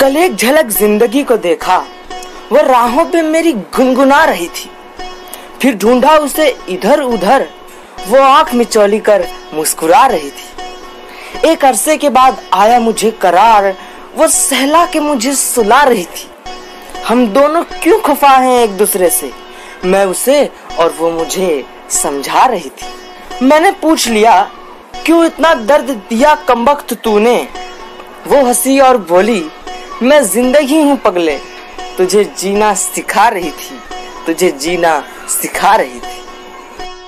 कल एक झलक ज़िंदगी को देखा। वह राहों पे मेरी गुनगुना रही थी। फिर ढूंढा उसे इधर उधर वो आँख मिचौली कर मुस्कुरा रही थी। एक अरसे के बाद आया मुझे करार। वो सहला के मुझे सुला रही थी। हम दोनों क्यों खफा हैं एक दूसरे से? मैं उसे और वो मुझे समझा रही थी। मैंने पूछ लिया, क्यों इतना दर्द दिया कमबख्त तूने? वो हँसी और बोली मैं ज़िंदगी हूँ पगले। तुझे जीना सिखा रही थी। तुझे जीना सिखा रही थी।